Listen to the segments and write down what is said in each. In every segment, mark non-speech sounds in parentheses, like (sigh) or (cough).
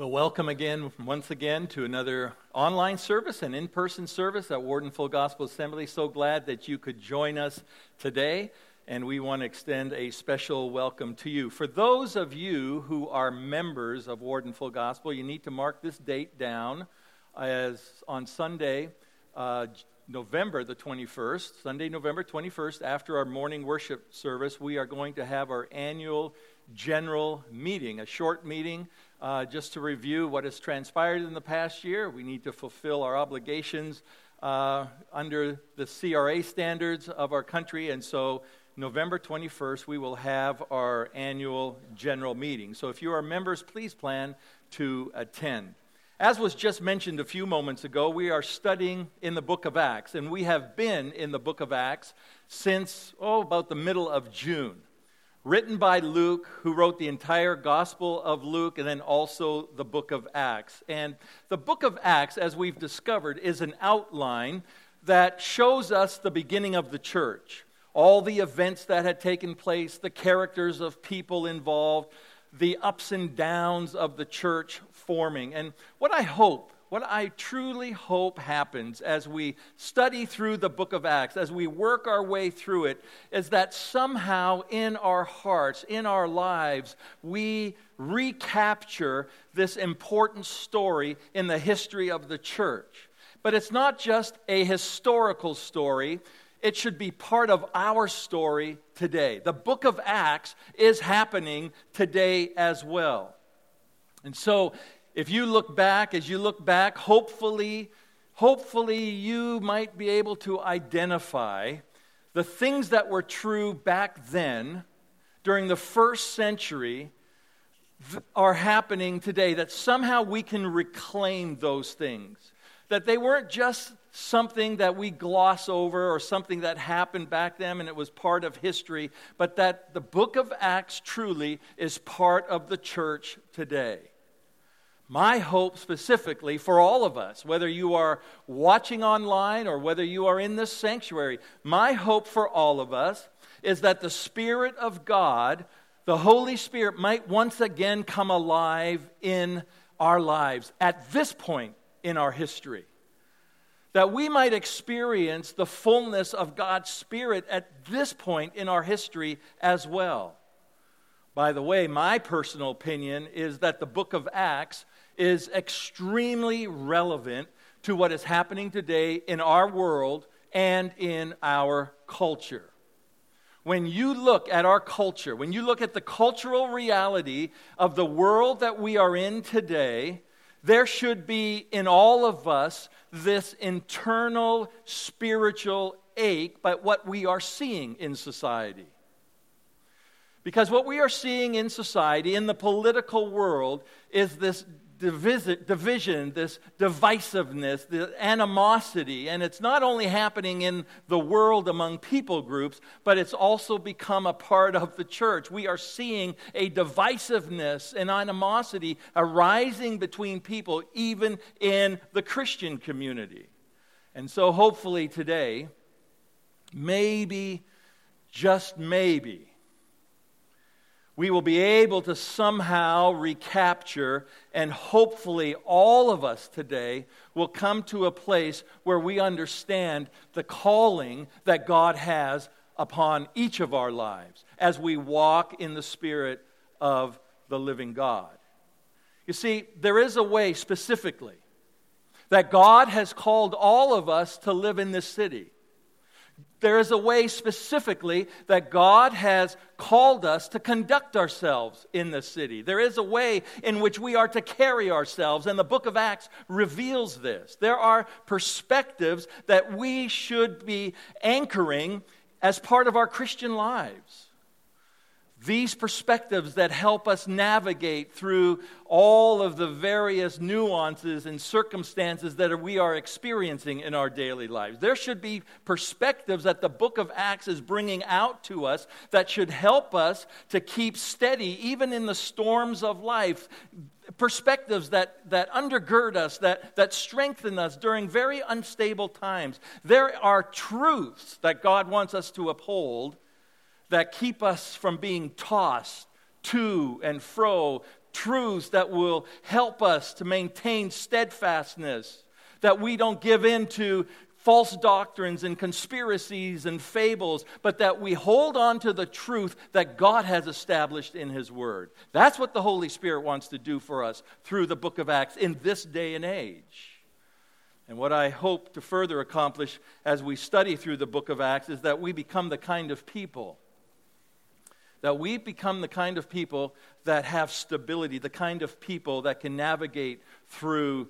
Well, welcome again, once again, to another online service and in person service at Warden Full Gospel Assembly. So glad that you could join us today, and we want to extend a special welcome to you. For those of you who are members of Warden Full Gospel, you need to mark this date down as on Sunday, uh, November the 21st, Sunday, November 21st, after our morning worship service, we are going to have our annual general meeting, a short meeting uh, just to review what has transpired in the past year. We need to fulfill our obligations uh, under the CRA standards of our country, and so November 21st, we will have our annual general meeting. So if you are members, please plan to attend. As was just mentioned a few moments ago, we are studying in the book of Acts, and we have been in the book of Acts since, oh, about the middle of June written by Luke, who wrote the entire Gospel of Luke and then also the book of Acts. And the book of Acts, as we've discovered, is an outline that shows us the beginning of the church. All the events that had taken place, the characters of people involved, the ups and downs of the church forming. And what I hope what I truly hope happens as we study through the book of Acts, as we work our way through it, is that somehow in our hearts, in our lives, we recapture this important story in the history of the church. But it's not just a historical story, it should be part of our story today. The book of Acts is happening today as well. And so if you look back, as you look back, hopefully, hopefully you might be able to identify the things that were true back then during the first century are happening today, that somehow we can reclaim those things. That they weren't just something that we gloss over or something that happened back then and it was part of history, but that the book of Acts truly is part of the church today. My hope specifically for all of us, whether you are watching online or whether you are in this sanctuary, my hope for all of us is that the Spirit of God, the Holy Spirit, might once again come alive in our lives at this point in our history. That we might experience the fullness of God's Spirit at this point in our history as well. By the way, my personal opinion is that the book of Acts is extremely relevant to what is happening today in our world and in our culture. When you look at our culture, when you look at the cultural reality of the world that we are in today, there should be in all of us this internal spiritual ache by what we are seeing in society. Because what we are seeing in society, in the political world, is this division, this divisiveness, the animosity. And it's not only happening in the world among people groups, but it's also become a part of the church. We are seeing a divisiveness and animosity arising between people, even in the Christian community. And so, hopefully, today, maybe, just maybe, we will be able to somehow recapture, and hopefully all of us today will come to a place where we understand the calling that God has upon each of our lives as we walk in the Spirit of the living God. You see, there is a way specifically that God has called all of us to live in this city. There is a way specifically that God has called us to conduct ourselves in the city. There is a way in which we are to carry ourselves, and the book of Acts reveals this. There are perspectives that we should be anchoring as part of our Christian lives these perspectives that help us navigate through all of the various nuances and circumstances that we are experiencing in our daily lives. There should be perspectives that the book of Acts is bringing out to us that should help us to keep steady even in the storms of life. Perspectives that, that undergird us, that, that strengthen us during very unstable times. There are truths that God wants us to uphold that keep us from being tossed to and fro truths that will help us to maintain steadfastness, that we don't give in to false doctrines and conspiracies and fables, but that we hold on to the truth that God has established in His Word. That's what the Holy Spirit wants to do for us through the book of Acts in this day and age. And what I hope to further accomplish as we study through the book of Acts is that we become the kind of people. That we become the kind of people that have stability, the kind of people that can navigate through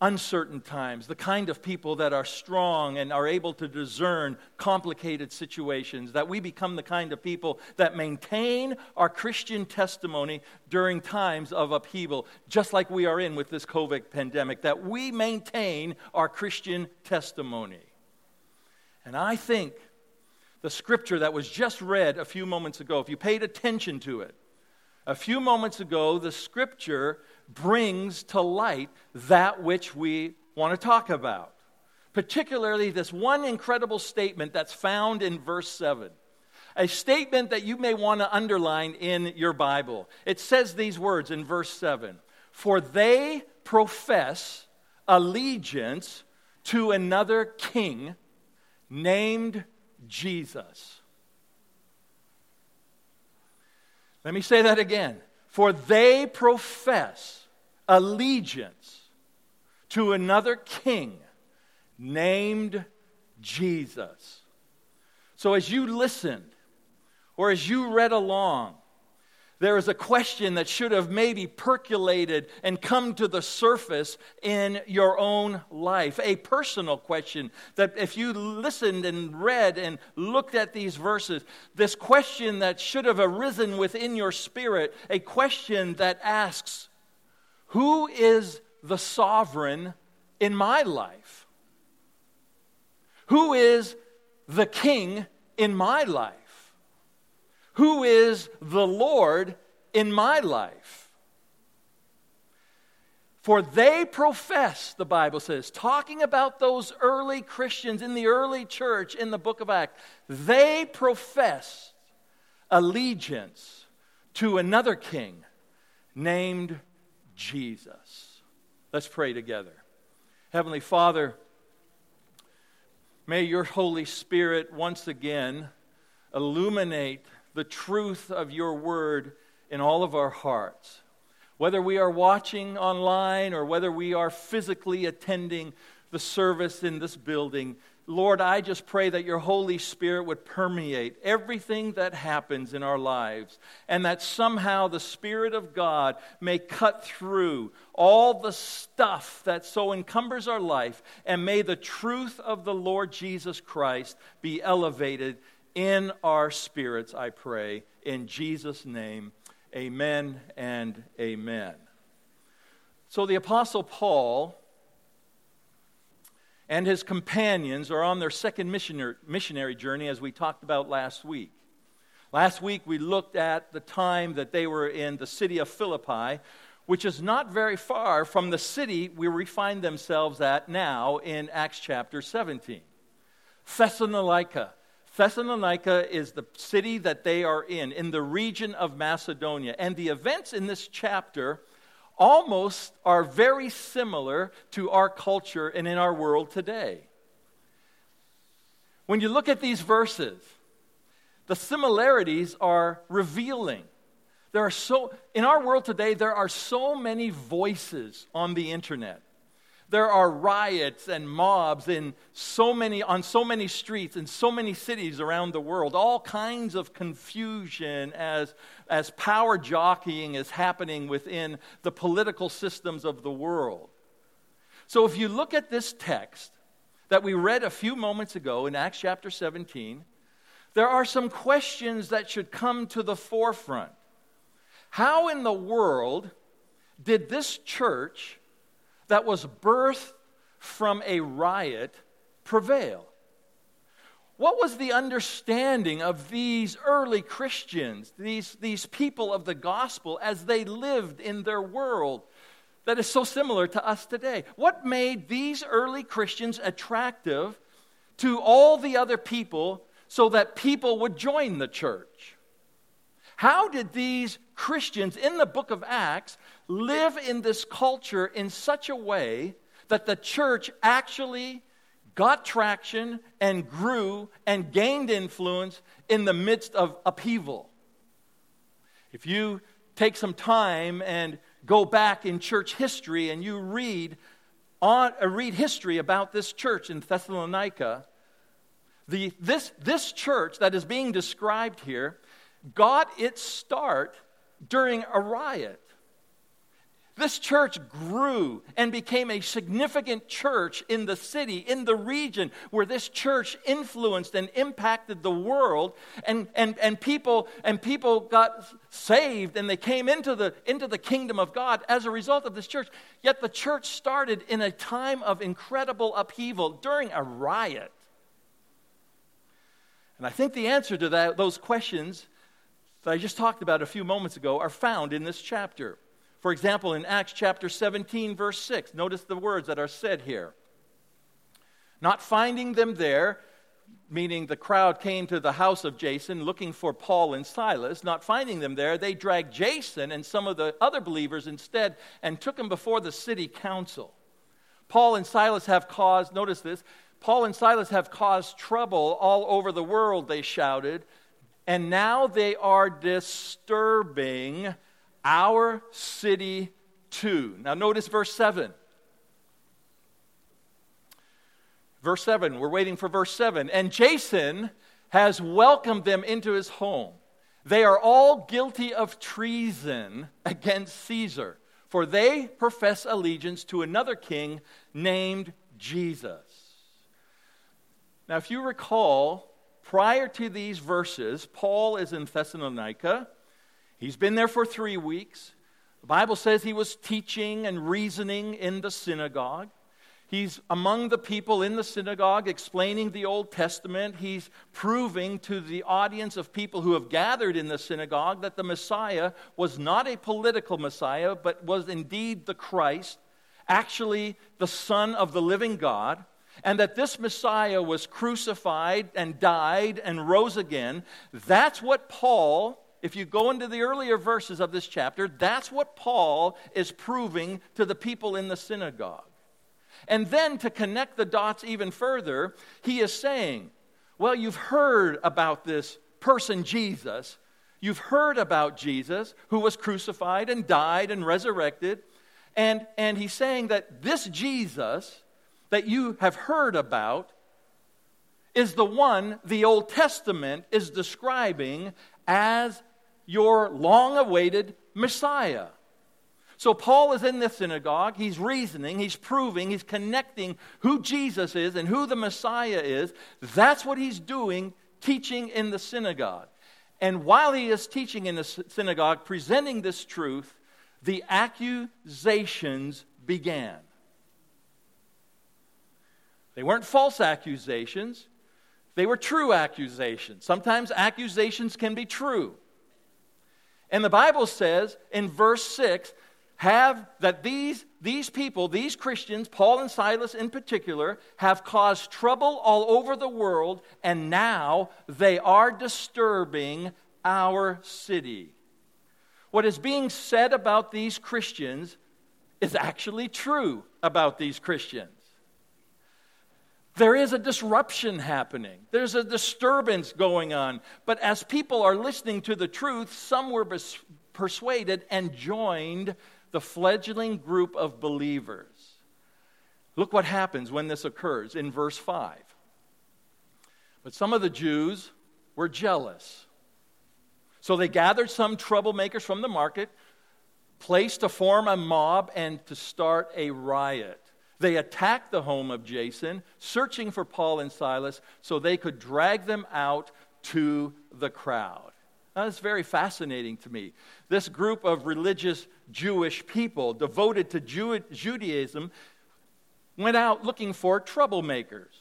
uncertain times, the kind of people that are strong and are able to discern complicated situations, that we become the kind of people that maintain our Christian testimony during times of upheaval, just like we are in with this COVID pandemic, that we maintain our Christian testimony. And I think the scripture that was just read a few moments ago, if you paid attention to it, a few moments ago, the scripture brings to light that which we want to talk about. Particularly, this one incredible statement that's found in verse 7. A statement that you may want to underline in your Bible. It says these words in verse 7 For they profess allegiance to another king named Jesus. Let me say that again. For they profess allegiance to another king named Jesus. So as you listened, or as you read along, there is a question that should have maybe percolated and come to the surface in your own life. A personal question that, if you listened and read and looked at these verses, this question that should have arisen within your spirit, a question that asks, Who is the sovereign in my life? Who is the king in my life? Who is the Lord in my life? For they profess, the Bible says, talking about those early Christians in the early church in the book of Acts, they profess allegiance to another king named Jesus. Let's pray together. Heavenly Father, may your Holy Spirit once again illuminate the truth of your word in all of our hearts. Whether we are watching online or whether we are physically attending the service in this building, Lord, I just pray that your Holy Spirit would permeate everything that happens in our lives, and that somehow the Spirit of God may cut through all the stuff that so encumbers our life, and may the truth of the Lord Jesus Christ be elevated in our spirits, I pray. In Jesus' name, amen and amen. So the Apostle Paul and his companions are on their second missionary journey, as we talked about last week. Last week, we looked at the time that they were in the city of Philippi, which is not very far from the city where we find themselves at now in Acts chapter 17. Thessalonica Thessalonica is the city that they are in, in the region of Macedonia. And the events in this chapter almost are very similar to our culture and in our world today. When you look at these verses, the similarities are revealing. There are so in our world today there are so many voices on the internet. There are riots and mobs in so many, on so many streets in so many cities around the world. All kinds of confusion as, as power jockeying is happening within the political systems of the world. So if you look at this text that we read a few moments ago in Acts chapter 17, there are some questions that should come to the forefront. How in the world did this church that was birthed from a riot prevail? What was the understanding of these early Christians, these, these people of the gospel, as they lived in their world that is so similar to us today? What made these early Christians attractive to all the other people so that people would join the church? How did these Christians in the book of Acts live in this culture in such a way that the church actually got traction and grew and gained influence in the midst of upheaval. If you take some time and go back in church history and you read on, uh, read history about this church in Thessalonica, the, this, this church that is being described here got its start during a riot. This church grew and became a significant church in the city, in the region where this church influenced and impacted the world. And, and, and, people, and people got saved and they came into the, into the kingdom of God as a result of this church. Yet the church started in a time of incredible upheaval during a riot. And I think the answer to that, those questions that I just talked about a few moments ago are found in this chapter. For example, in Acts chapter 17, verse 6, notice the words that are said here. Not finding them there, meaning the crowd came to the house of Jason looking for Paul and Silas. Not finding them there, they dragged Jason and some of the other believers instead and took them before the city council. Paul and Silas have caused, notice this, Paul and Silas have caused trouble all over the world, they shouted, and now they are disturbing our city too. Now, notice verse 7. Verse 7, we're waiting for verse 7. And Jason has welcomed them into his home. They are all guilty of treason against Caesar, for they profess allegiance to another king named Jesus. Now, if you recall, prior to these verses, Paul is in Thessalonica. He's been there for three weeks. The Bible says he was teaching and reasoning in the synagogue. He's among the people in the synagogue explaining the Old Testament. He's proving to the audience of people who have gathered in the synagogue that the Messiah was not a political Messiah, but was indeed the Christ, actually the Son of the living God, and that this Messiah was crucified and died and rose again. That's what Paul if you go into the earlier verses of this chapter, that's what Paul is proving to the people in the synagogue. And then to connect the dots even further, he is saying, Well, you've heard about this person, Jesus. You've heard about Jesus, who was crucified and died and resurrected. And, and he's saying that this Jesus that you have heard about is the one the Old Testament is describing as your long awaited Messiah. So, Paul is in the synagogue. He's reasoning, he's proving, he's connecting who Jesus is and who the Messiah is. That's what he's doing, teaching in the synagogue. And while he is teaching in the synagogue, presenting this truth, the accusations began. They weren't false accusations, they were true accusations. Sometimes accusations can be true. And the Bible says in verse 6 have that these, these people, these Christians, Paul and Silas in particular, have caused trouble all over the world, and now they are disturbing our city. What is being said about these Christians is actually true about these Christians. There is a disruption happening. There's a disturbance going on. But as people are listening to the truth, some were persuaded and joined the fledgling group of believers. Look what happens when this occurs in verse 5. But some of the Jews were jealous. So they gathered some troublemakers from the market, placed to form a mob, and to start a riot. They attacked the home of Jason, searching for Paul and Silas so they could drag them out to the crowd. That's very fascinating to me. This group of religious Jewish people devoted to Jew- Judaism went out looking for troublemakers.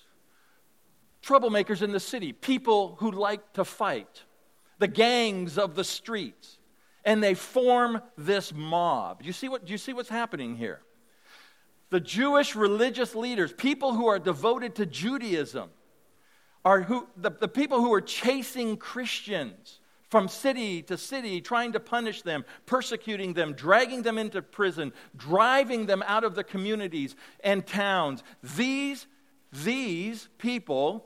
Troublemakers in the city, people who like to fight, the gangs of the streets. And they form this mob. You see what, do you see what's happening here? The Jewish religious leaders, people who are devoted to Judaism, are who, the, the people who are chasing Christians from city to city, trying to punish them, persecuting them, dragging them into prison, driving them out of the communities and towns. These, these people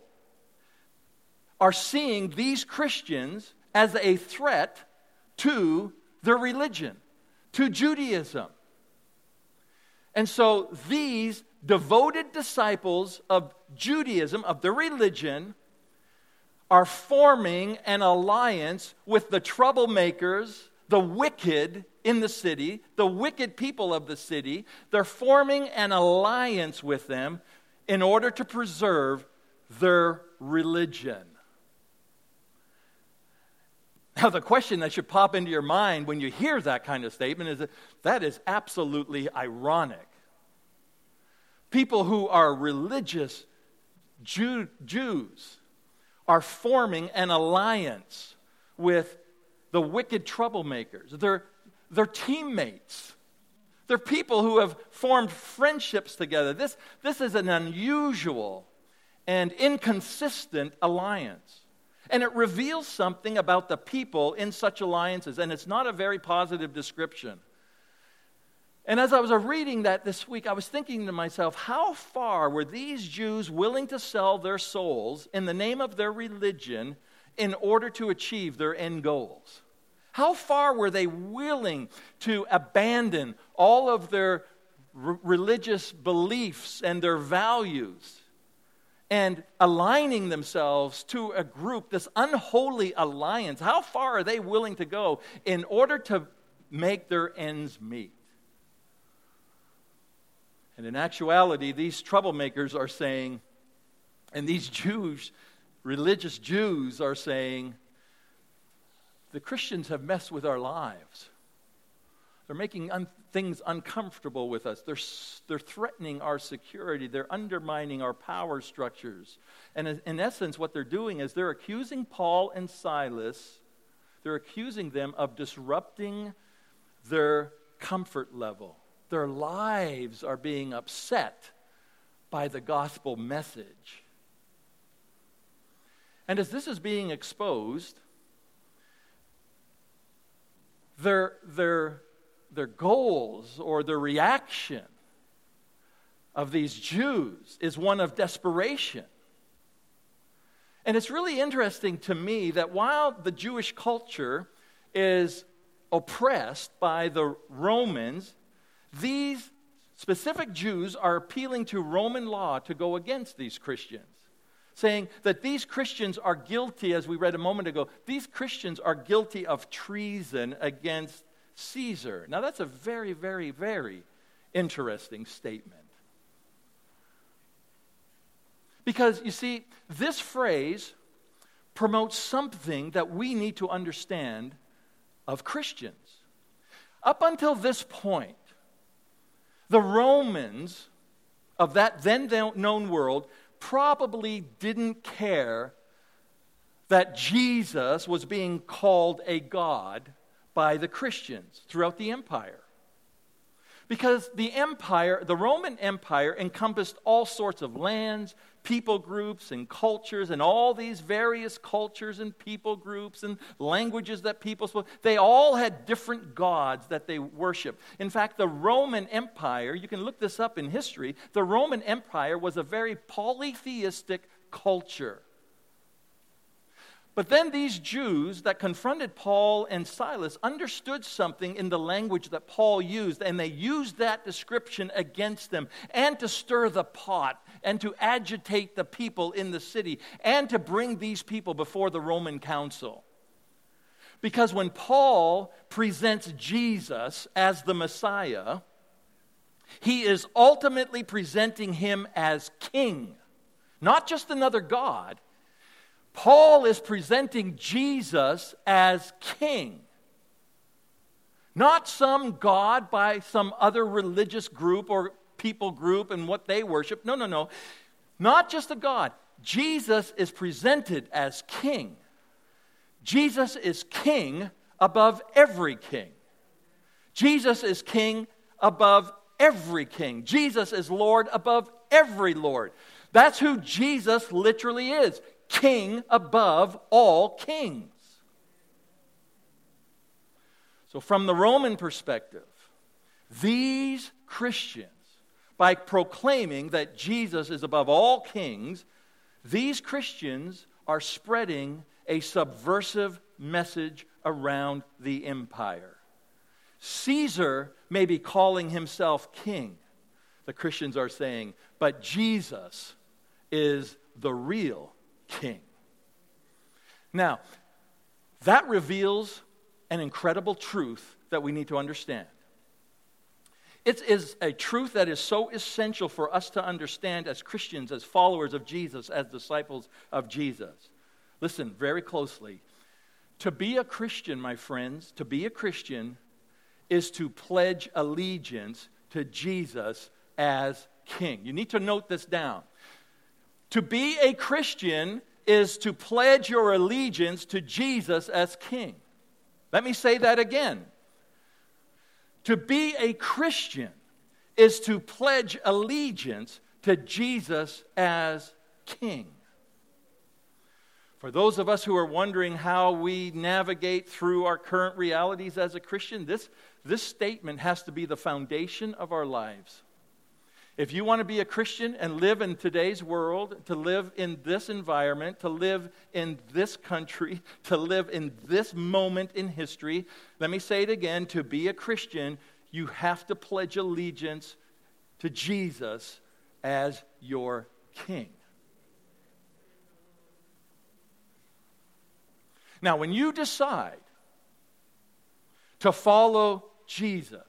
are seeing these Christians as a threat to their religion, to Judaism. And so these devoted disciples of Judaism, of the religion, are forming an alliance with the troublemakers, the wicked in the city, the wicked people of the city. They're forming an alliance with them in order to preserve their religion. Now, the question that should pop into your mind when you hear that kind of statement is that, that is absolutely ironic. People who are religious Jew, Jews are forming an alliance with the wicked troublemakers. They're, they're teammates. They're people who have formed friendships together. This, this is an unusual and inconsistent alliance. And it reveals something about the people in such alliances, and it's not a very positive description. And as I was reading that this week, I was thinking to myself, how far were these Jews willing to sell their souls in the name of their religion in order to achieve their end goals? How far were they willing to abandon all of their r- religious beliefs and their values and aligning themselves to a group, this unholy alliance? How far are they willing to go in order to make their ends meet? And in actuality, these troublemakers are saying, and these Jews, religious Jews, are saying, the Christians have messed with our lives. They're making un- things uncomfortable with us. They're, they're threatening our security. They're undermining our power structures. And in essence, what they're doing is they're accusing Paul and Silas, they're accusing them of disrupting their comfort level. Their lives are being upset by the gospel message. And as this is being exposed, their, their goals or the reaction of these Jews is one of desperation. And it's really interesting to me that while the Jewish culture is oppressed by the Romans these specific Jews are appealing to Roman law to go against these Christians, saying that these Christians are guilty, as we read a moment ago, these Christians are guilty of treason against Caesar. Now, that's a very, very, very interesting statement. Because, you see, this phrase promotes something that we need to understand of Christians. Up until this point, the Romans of that then known world probably didn't care that Jesus was being called a God by the Christians throughout the empire. Because the empire, the Roman Empire, encompassed all sorts of lands, people groups and cultures and all these various cultures and people groups and languages that people spoke. They all had different gods that they worshiped. In fact, the Roman Empire, you can look this up in history, the Roman Empire was a very polytheistic culture. But then these Jews that confronted Paul and Silas understood something in the language that Paul used, and they used that description against them and to stir the pot and to agitate the people in the city and to bring these people before the Roman council. Because when Paul presents Jesus as the Messiah, he is ultimately presenting him as king, not just another God Paul is presenting Jesus as king. Not some God by some other religious group or people group and what they worship. No, no, no. Not just a God. Jesus is presented as king. Jesus is king above every king. Jesus is king above every king. Jesus is Lord above every Lord. That's who Jesus literally is king above all kings. So, from the Roman perspective, these Christians, by proclaiming that Jesus is above all kings, these Christians are spreading a subversive message around the empire. Caesar may be calling himself king, the Christians are saying, but Jesus is the real king. Now, that reveals an incredible truth that we need to understand. It is a truth that is so essential for us to understand as Christians, as followers of Jesus, as disciples of Jesus. Listen very closely. To be a Christian, my friends, to be a Christian is to pledge allegiance to Jesus as King. You need to note this down. To be a Christian is to pledge your allegiance to Jesus as King. Let me say that again. To be a Christian is to pledge allegiance to Jesus as King. For those of us who are wondering how we navigate through our current realities as a Christian, this, this statement has to be the foundation of our lives. If you want to be a Christian and live in today's world, to live in this environment, to live in this country, (laughs) to live in this moment in history, let me say it again to be a Christian, you have to pledge allegiance to Jesus as your king. Now, when you decide to follow Jesus,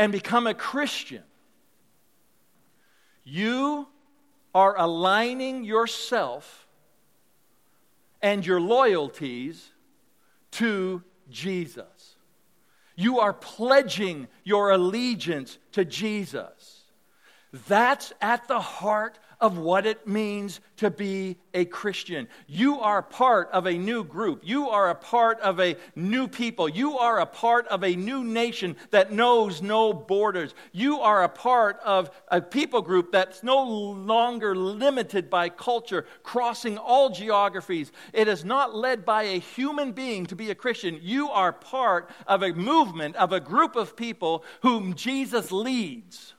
and become a Christian, you are aligning yourself and your loyalties to Jesus. You are pledging your allegiance to Jesus. That's at the heart of what it means to be a Christian. You are part of a new group. You are a part of a new people. You are a part of a new nation that knows no borders. You are a part of a people group that's no longer limited by culture, crossing all geographies. It is not led by a human being to be a Christian. You are part of a movement, of a group of people whom Jesus leads.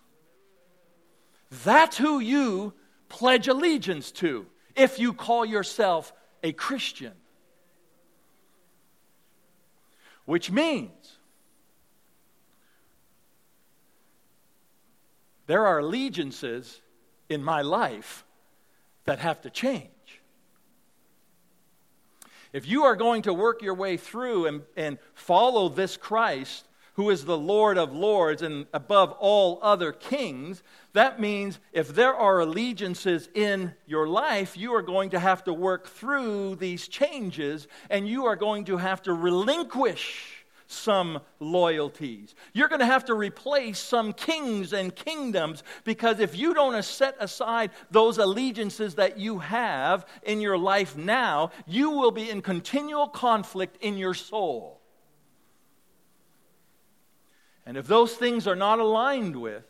That's who you pledge allegiance to if you call yourself a Christian. Which means there are allegiances in my life that have to change. If you are going to work your way through and, and follow this Christ, who is the Lord of lords and above all other kings, that means if there are allegiances in your life, you are going to have to work through these changes and you are going to have to relinquish some loyalties. You're going to have to replace some kings and kingdoms because if you don't set aside those allegiances that you have in your life now, you will be in continual conflict in your soul. And if those things are not aligned with,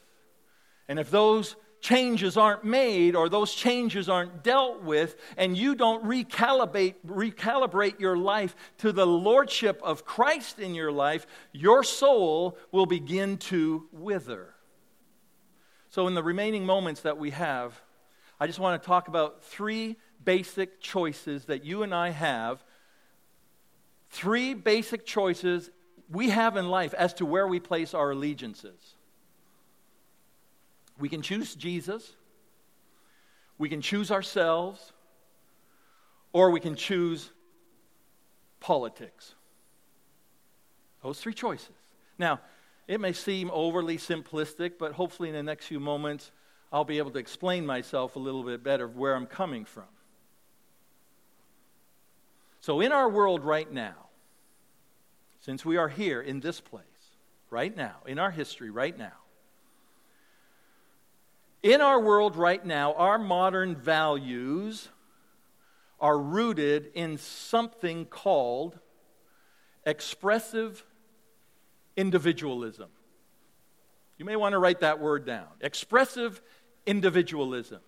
and if those changes aren't made or those changes aren't dealt with, and you don't recalibrate, recalibrate your life to the lordship of Christ in your life, your soul will begin to wither. So, in the remaining moments that we have, I just want to talk about three basic choices that you and I have. Three basic choices we have in life as to where we place our allegiances. We can choose Jesus, we can choose ourselves, or we can choose politics. Those three choices. Now, it may seem overly simplistic, but hopefully in the next few moments, I'll be able to explain myself a little bit better where I'm coming from. So, in our world right now, since we are here in this place, right now, in our history, right now, in our world right now, our modern values are rooted in something called expressive individualism. You may want to write that word down expressive individualism.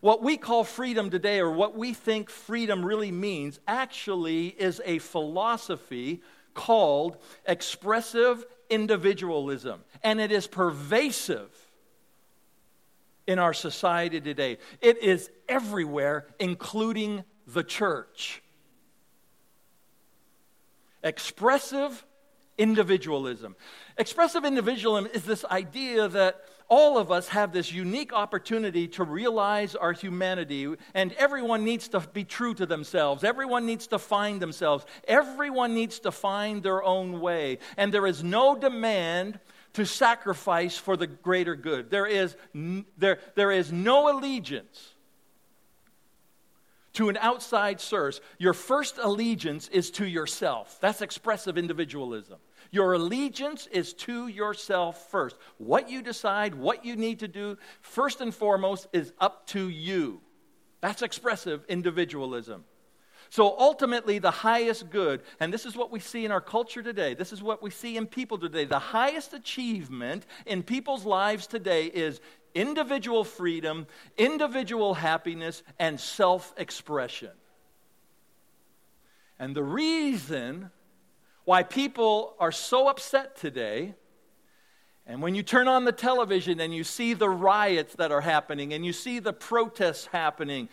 what we call freedom today, or what we think freedom really means, actually is a philosophy called expressive individualism. And it is pervasive in our society today. It is everywhere, including the church. Expressive individualism. Expressive individualism is this idea that all of us have this unique opportunity to realize our humanity, and everyone needs to be true to themselves. Everyone needs to find themselves. Everyone needs to find their own way. And there is no demand to sacrifice for the greater good. There is, there, there is no allegiance to an outside source. Your first allegiance is to yourself. That's expressive individualism. Your allegiance is to yourself first. What you decide, what you need to do, first and foremost, is up to you. That's expressive individualism. So ultimately, the highest good, and this is what we see in our culture today, this is what we see in people today. The highest achievement in people's lives today is individual freedom, individual happiness, and self expression. And the reason why people are so upset today. And when you turn on the television and you see the riots that are happening and you see the protests happening,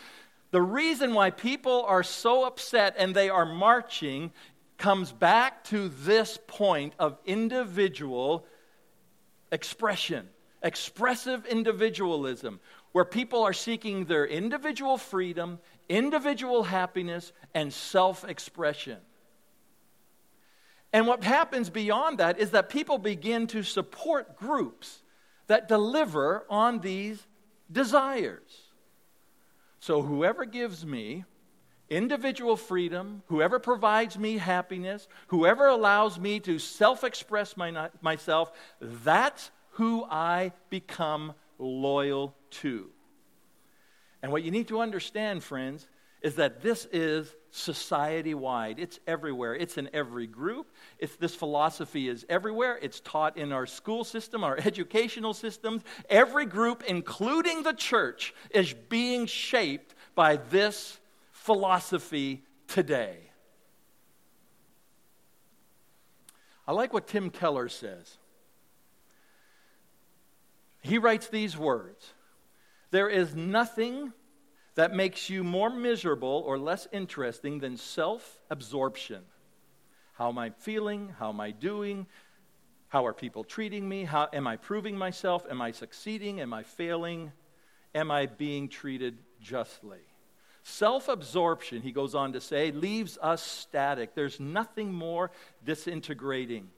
the reason why people are so upset and they are marching comes back to this point of individual expression, expressive individualism, where people are seeking their individual freedom, individual happiness, and self expression. And what happens beyond that is that people begin to support groups that deliver on these desires. So, whoever gives me individual freedom, whoever provides me happiness, whoever allows me to self express my, myself, that's who I become loyal to. And what you need to understand, friends, is that this is society wide. It's everywhere. It's in every group. It's, this philosophy is everywhere. It's taught in our school system, our (laughs) educational systems. Every group, including the church, is being shaped by this philosophy today. I like what Tim Keller says. He writes these words There is nothing that makes you more miserable or less interesting than self absorption. How am I feeling? How am I doing? How are people treating me? How am I proving myself? Am I succeeding? Am I failing? Am I being treated justly? Self absorption, he goes on to say, leaves us static. There's nothing more disintegrating.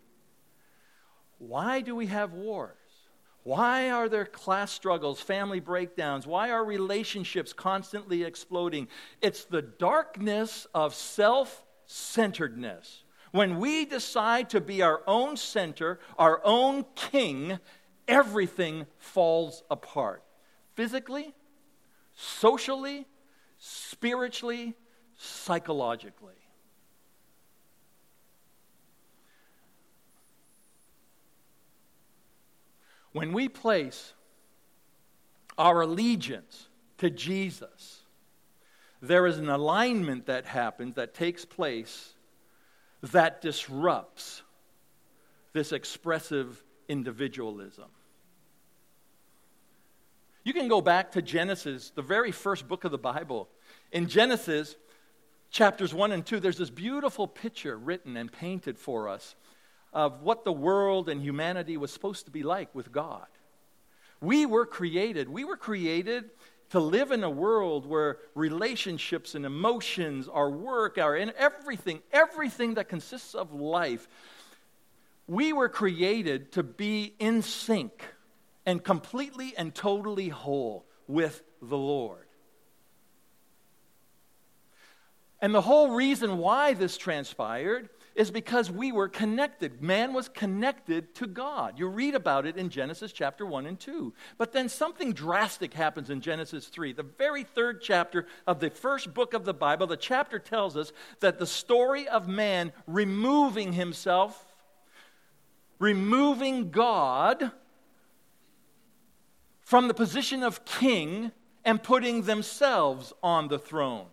Why do we have wars? Why are there class struggles, family breakdowns? Why are relationships constantly exploding? It's the darkness of self centeredness. When we decide to be our own center, our own king, everything falls apart. Physically, socially, spiritually, psychologically. When we place our allegiance to Jesus, there is an alignment that happens, that takes place, that disrupts this expressive individualism. You can go back to Genesis, the very first book of the Bible. In Genesis, chapters 1 and 2, there's this beautiful picture written and painted for us of what the world and humanity was supposed to be like with God. We were created, we were created to live in a world where relationships and emotions, our work, our in everything, everything that consists of life, we were created to be in sync and completely and totally whole with the Lord. And the whole reason why this transpired is because we were connected. Man was connected to God. You read about it in Genesis chapter 1 and 2. But then something drastic happens in Genesis 3. The very third chapter of the first book of the Bible, the chapter tells us that the story of man removing himself, removing God from the position of king and putting themselves on the throne.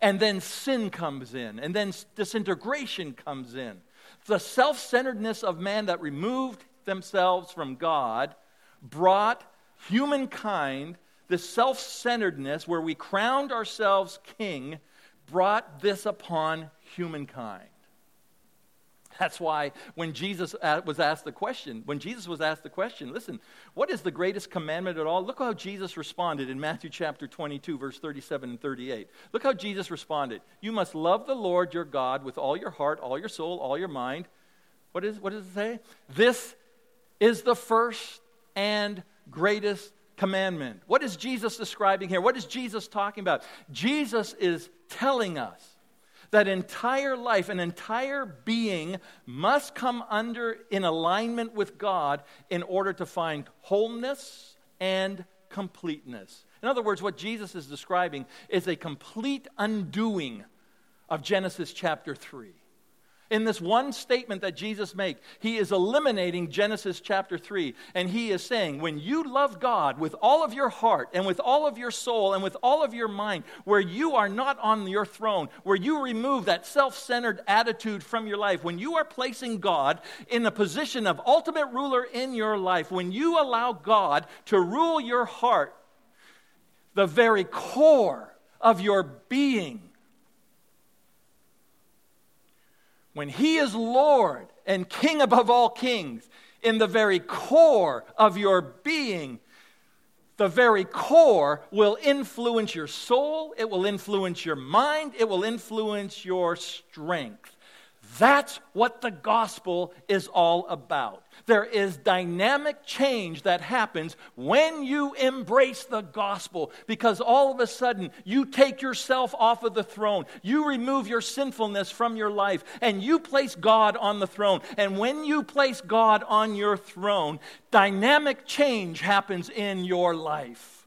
And then sin comes in, and then disintegration comes in. The self centeredness of man that removed themselves from God brought humankind, this self centeredness where we crowned ourselves king, brought this upon humankind. That's why when Jesus uh, was asked the question, when Jesus was asked the question, listen, what is the greatest commandment at all? Look how Jesus responded in Matthew chapter 22, verse 37 and 38. Look how Jesus responded. You must love the Lord your God with all your heart, all your soul, all your mind. What, is, what does it say? This is the first and greatest commandment. What is Jesus describing here? What is Jesus talking about? Jesus is telling us that entire life, an entire being must come under in alignment with God in order to find wholeness and completeness. In other words, what Jesus is describing is a complete undoing of Genesis chapter 3. In this one statement that Jesus makes, he is eliminating Genesis chapter 3. And he is saying, when you love God with all of your heart and with all of your soul and with all of your mind, where you are not on your throne, where you remove that self centered attitude from your life, when you are placing God in a position of ultimate ruler in your life, when you allow God to rule your heart, the very core of your being when He is Lord and King above all kings, in the very core of your being, the very core will influence your soul, it will influence your mind, it will influence your strength. That's what the gospel is all about. There is dynamic change that happens when you embrace the gospel because all of a sudden you take yourself off of the throne. You remove your sinfulness from your life and you place God on the throne. And when you place God on your throne, dynamic change happens in your life.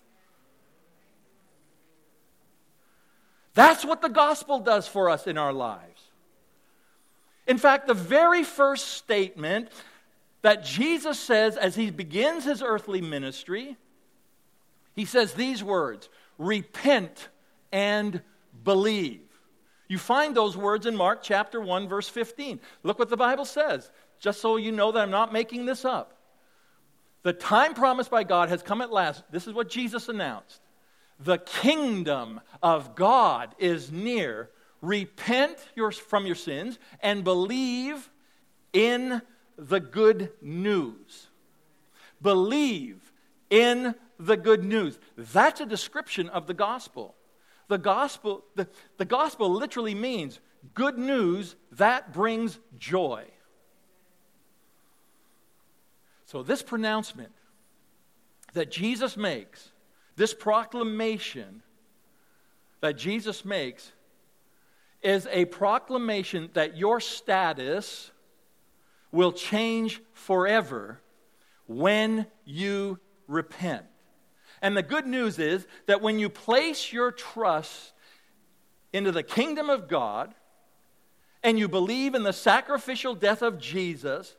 That's what the gospel does for us in our lives. In fact, the very first statement that Jesus says as he begins his earthly ministry, he says these words repent and believe. You find those words in Mark chapter 1, verse 15. Look what the Bible says, just so you know that I'm not making this up. The time promised by God has come at last. This is what Jesus announced. The kingdom of God is near. Repent your, from your sins and believe in the good news. Believe in the good news. That's a description of the gospel. The gospel, the, the gospel literally means good news that brings joy. So, this pronouncement that Jesus makes, this proclamation that Jesus makes, is a proclamation that your status will change forever when you repent. And the good news is that when you place your trust into the kingdom of God and you believe in the sacrificial death of Jesus,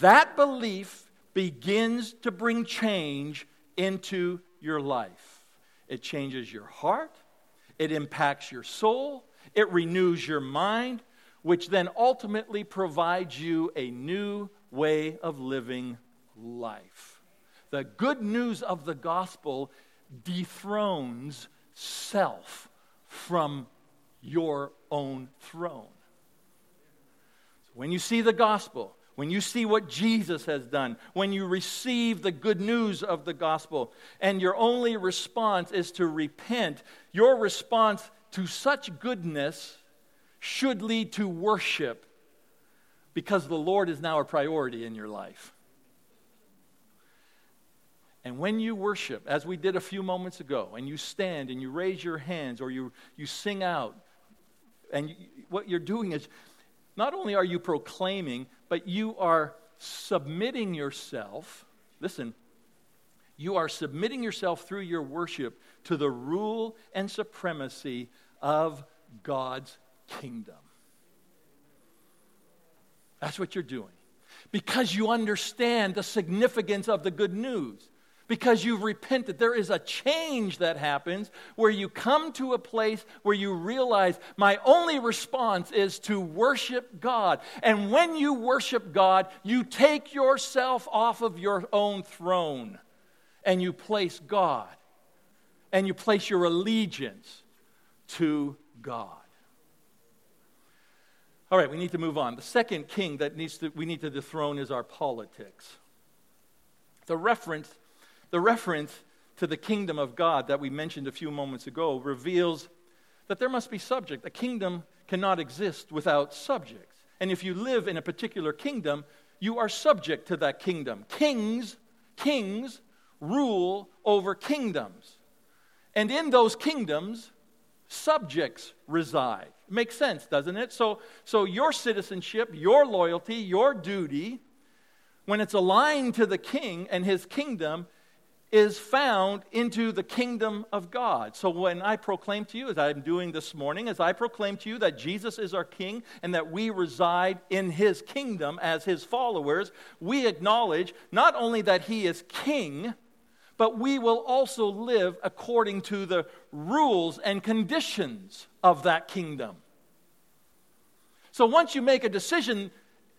that belief begins to bring change into your life. It changes your heart, it impacts your soul, it renews your mind, which then ultimately provides you a new way of living life. The good news of the gospel dethrones self from your own throne. When you see the gospel, when you see what Jesus has done, when you receive the good news of the gospel, and your only response is to repent, your response to such goodness should lead to worship because the Lord is now a priority in your life. And when you worship, as we did a few moments ago, and you stand and you raise your hands or you, you sing out, and you, what you're doing is not only are you proclaiming, but you are submitting yourself. Listen, you are submitting yourself through your worship to the rule and supremacy of God's kingdom. That's what you're doing. Because you understand the significance of the good news. because you've repented. There is a change that happens where you come to a place where you realize my only response is to worship God. And when you worship God, you take yourself off of your own throne and you place God and you place your allegiance to God. All right, we need to move on. The second king that needs to, we need to dethrone is our politics. The reference the reference to the kingdom of God that we mentioned a few moments ago reveals that there must be subject. A kingdom cannot exist without subjects. And if you live in a particular kingdom, you are subject to that kingdom. Kings, kings rule over kingdoms. And in those kingdoms, subjects reside. Makes sense, doesn't it? So, so your citizenship, your loyalty, your duty, when it's aligned to the king and his kingdom, is found into the kingdom of God. So when I proclaim to you, as I'm doing this morning, as I proclaim to you that Jesus is our king and that we reside in his kingdom as his followers, we acknowledge not only that he is king, but we will also live according to the rules and conditions of that kingdom. So once you make a decision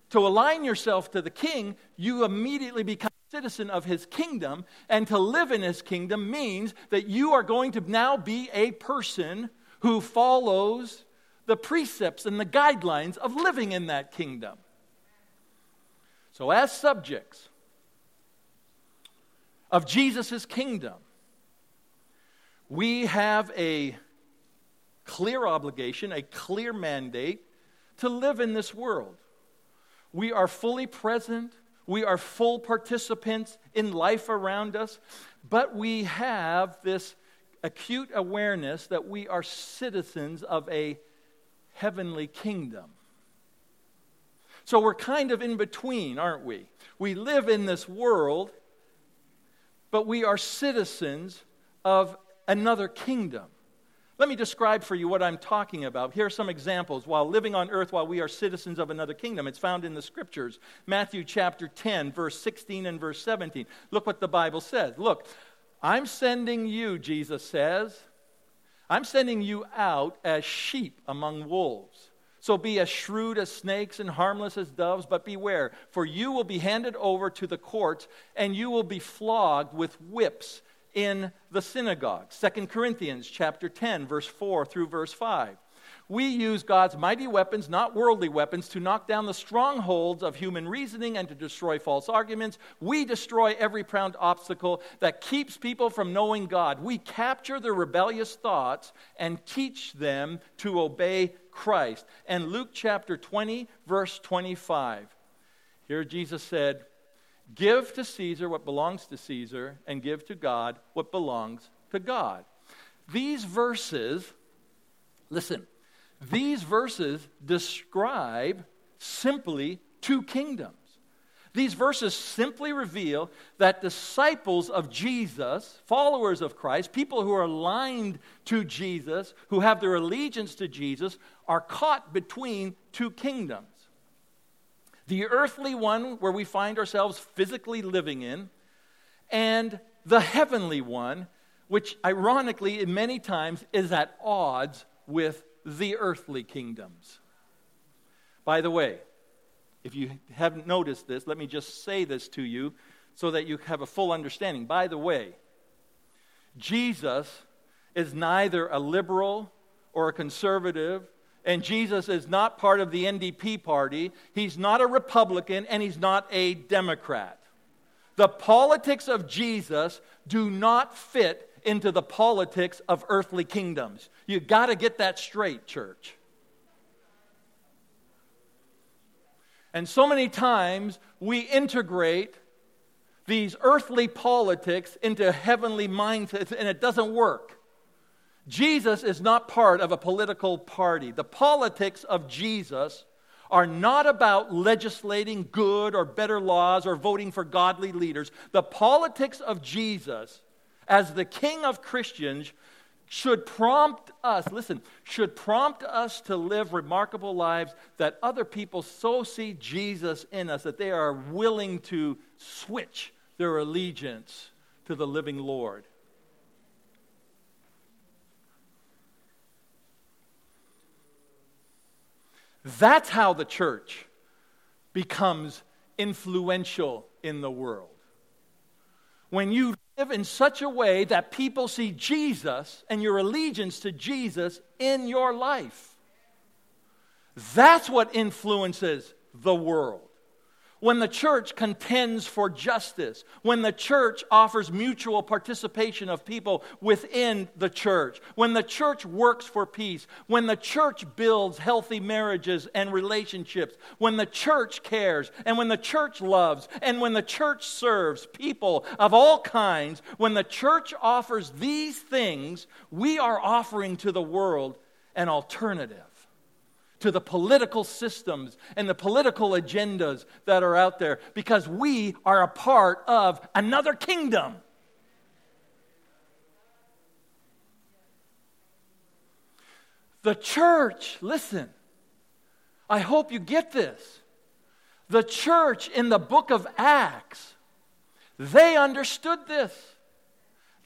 to align yourself to the king, you immediately become a citizen of his kingdom, and to live in his kingdom means that you are going to now be a person who follows the precepts and the guidelines of living in that kingdom. So, as subjects of Jesus' kingdom, we have a clear obligation, a clear mandate to live in this world. We are fully present we are full participants in life around us, but we have this acute awareness that we are citizens of a heavenly kingdom. So we're kind of in between, aren't we? We live in this world, but we are citizens of another kingdom. Let me describe for you what I'm talking about. Here are some examples. While living on earth, while we are citizens of another kingdom, it's found in the scriptures. Matthew chapter 10, verse 16 and verse 17. Look what the Bible says. Look, I'm sending you, Jesus says, I'm sending you out as sheep among wolves. So be as shrewd as snakes and harmless as doves, but beware, for you will be handed over to the courts, and you will be flogged with whips in the synagogue. 2 Corinthians chapter 10 verse 4 through verse 5. We use God's mighty weapons, not worldly weapons, to knock down the strongholds of human reasoning and to destroy false arguments. We destroy every proud obstacle that keeps people from knowing God. We capture their rebellious thoughts and teach them to obey Christ. And Luke chapter 20, verse 25. Here Jesus said, Give to Caesar what belongs to Caesar, and give to God what belongs to God. These verses, listen, these verses describe simply two kingdoms. These verses simply reveal that disciples of Jesus, followers of Christ, people who are aligned to Jesus, who have their allegiance to Jesus, are caught between two kingdoms the earthly one where we find ourselves physically living in, and the heavenly one, which ironically, in many times, is at odds with the earthly kingdoms. By the way, if you haven't noticed this, let me just say this to you so that you have a full understanding. By the way, Jesus is neither a liberal or a conservative and Jesus is not part of the NDP party. He's not a Republican, and he's not a Democrat. The politics of Jesus do not fit into the politics of earthly kingdoms. You got to get that straight, church. And so many times we integrate these earthly politics into heavenly mindsets, and it doesn't work. Jesus is not part of a political party. The politics of Jesus are not about legislating good or better laws or voting for godly leaders. The politics of Jesus, as the King of Christians, should prompt us, listen, should prompt us to live remarkable lives that other people so see Jesus in us that they are willing to switch their allegiance to the living Lord. That's how the church becomes influential in the world. When you live in such a way that people see Jesus and your allegiance to Jesus in your life. That's what influences the world when the church contends for justice, when the church offers mutual participation of people within the church, when the church works for peace, when the church builds healthy marriages and relationships, when the church cares, and when the church loves, and when the church serves people of all kinds, when the church offers these things, we are offering to the world an alternative to the political systems and the political agendas that are out there because we are a part of another kingdom. The church, listen, I hope you get this. The church in the book of Acts, they understood this.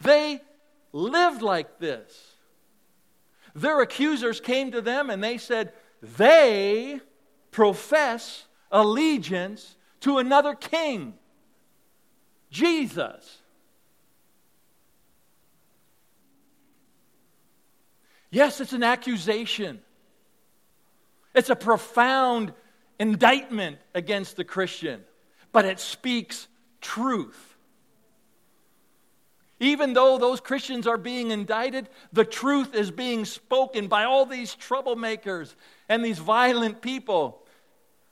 They lived like this. Their accusers came to them and they said, they profess allegiance to another king, Jesus. Yes, it's an accusation. It's a profound indictment against the Christian, but it speaks truth. Even though those Christians are being indicted, the truth is being spoken by all these troublemakers and these violent people.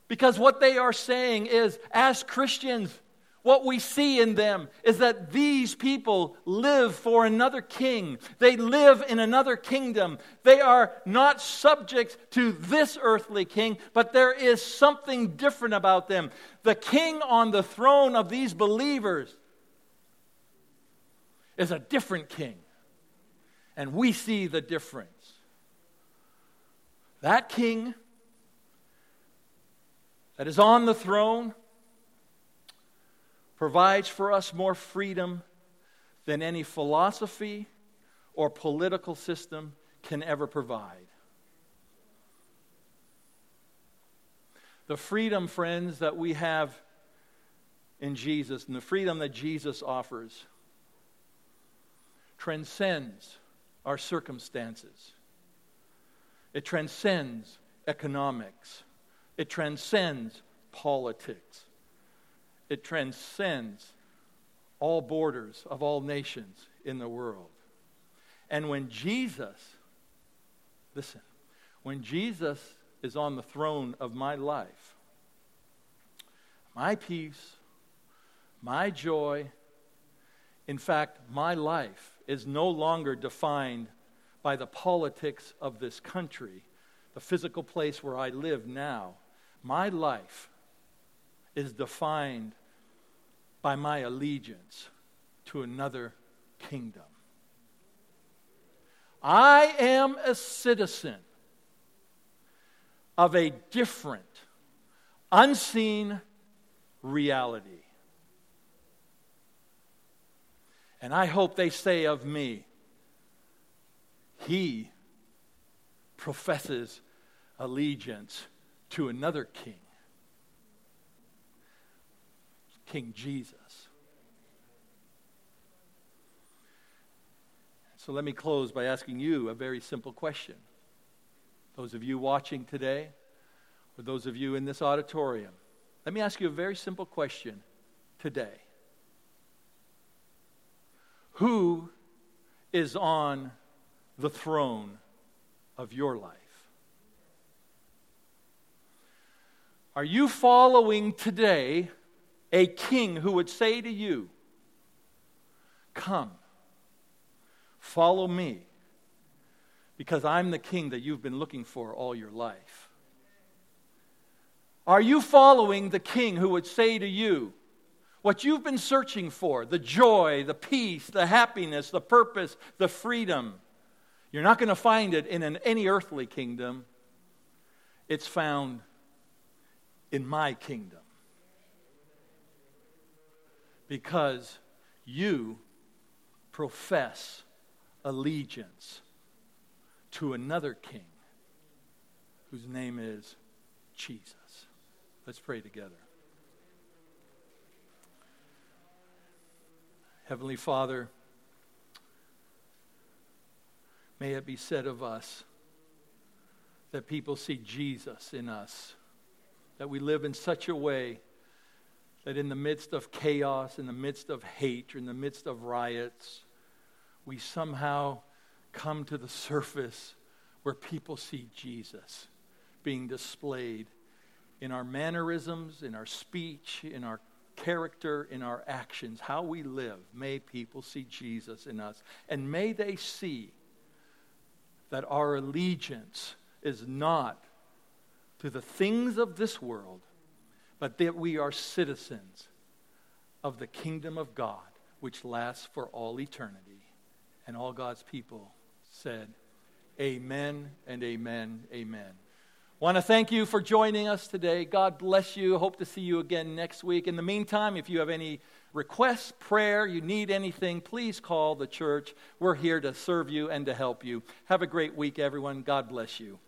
Because what they are saying is, as Christians, what we see in them is that these people live for another king. They live in another kingdom. They are not subject to this earthly king, but there is something different about them. The king on the throne of these believers is a different king. And we see the difference. That king that is on the throne provides for us more freedom than any philosophy or political system can ever provide. The freedom, friends, that we have in Jesus and the freedom that Jesus offers transcends our circumstances. It transcends economics. It transcends politics. It transcends all borders of all nations in the world. And when Jesus, listen, when Jesus is on the throne of my life, my peace, my joy, in fact, my life is no longer defined by the politics of this country, the physical place where I live now. My life is defined by my allegiance to another kingdom. I am a citizen of a different, unseen reality. And I hope they say of me, he professes allegiance to another king, King Jesus. So let me close by asking you a very simple question. Those of you watching today, or those of you in this auditorium, let me ask you a very simple question today. Who is on the throne of your life? Are you following today a king who would say to you, Come, follow me, because I'm the king that you've been looking for all your life? Are you following the king who would say to you, what you've been searching for the joy, the peace, the happiness, the purpose, the freedom you're not going to find it in an, any earthly kingdom. It's found in my kingdom. Because you profess allegiance to another king whose name is Jesus. Let's pray together. Heavenly Father, may it be said of us that people see Jesus in us, that we live in such a way that in the midst of chaos, in the midst of hate, in the midst of riots, we somehow come to the surface where people see Jesus being displayed in our mannerisms, in our speech, in our character, in our actions, how we live. May people see Jesus in us. And may they see that our allegiance is not to the things of this world, but that we are citizens of the kingdom of God, which lasts for all eternity. And all God's people said, Amen and amen, amen. Want to thank you for joining us today. God bless you. Hope to see you again next week. In the meantime, if you have any requests, prayer, you need anything, please call the church. We're here to serve you and to help you. Have a great week, everyone. God bless you.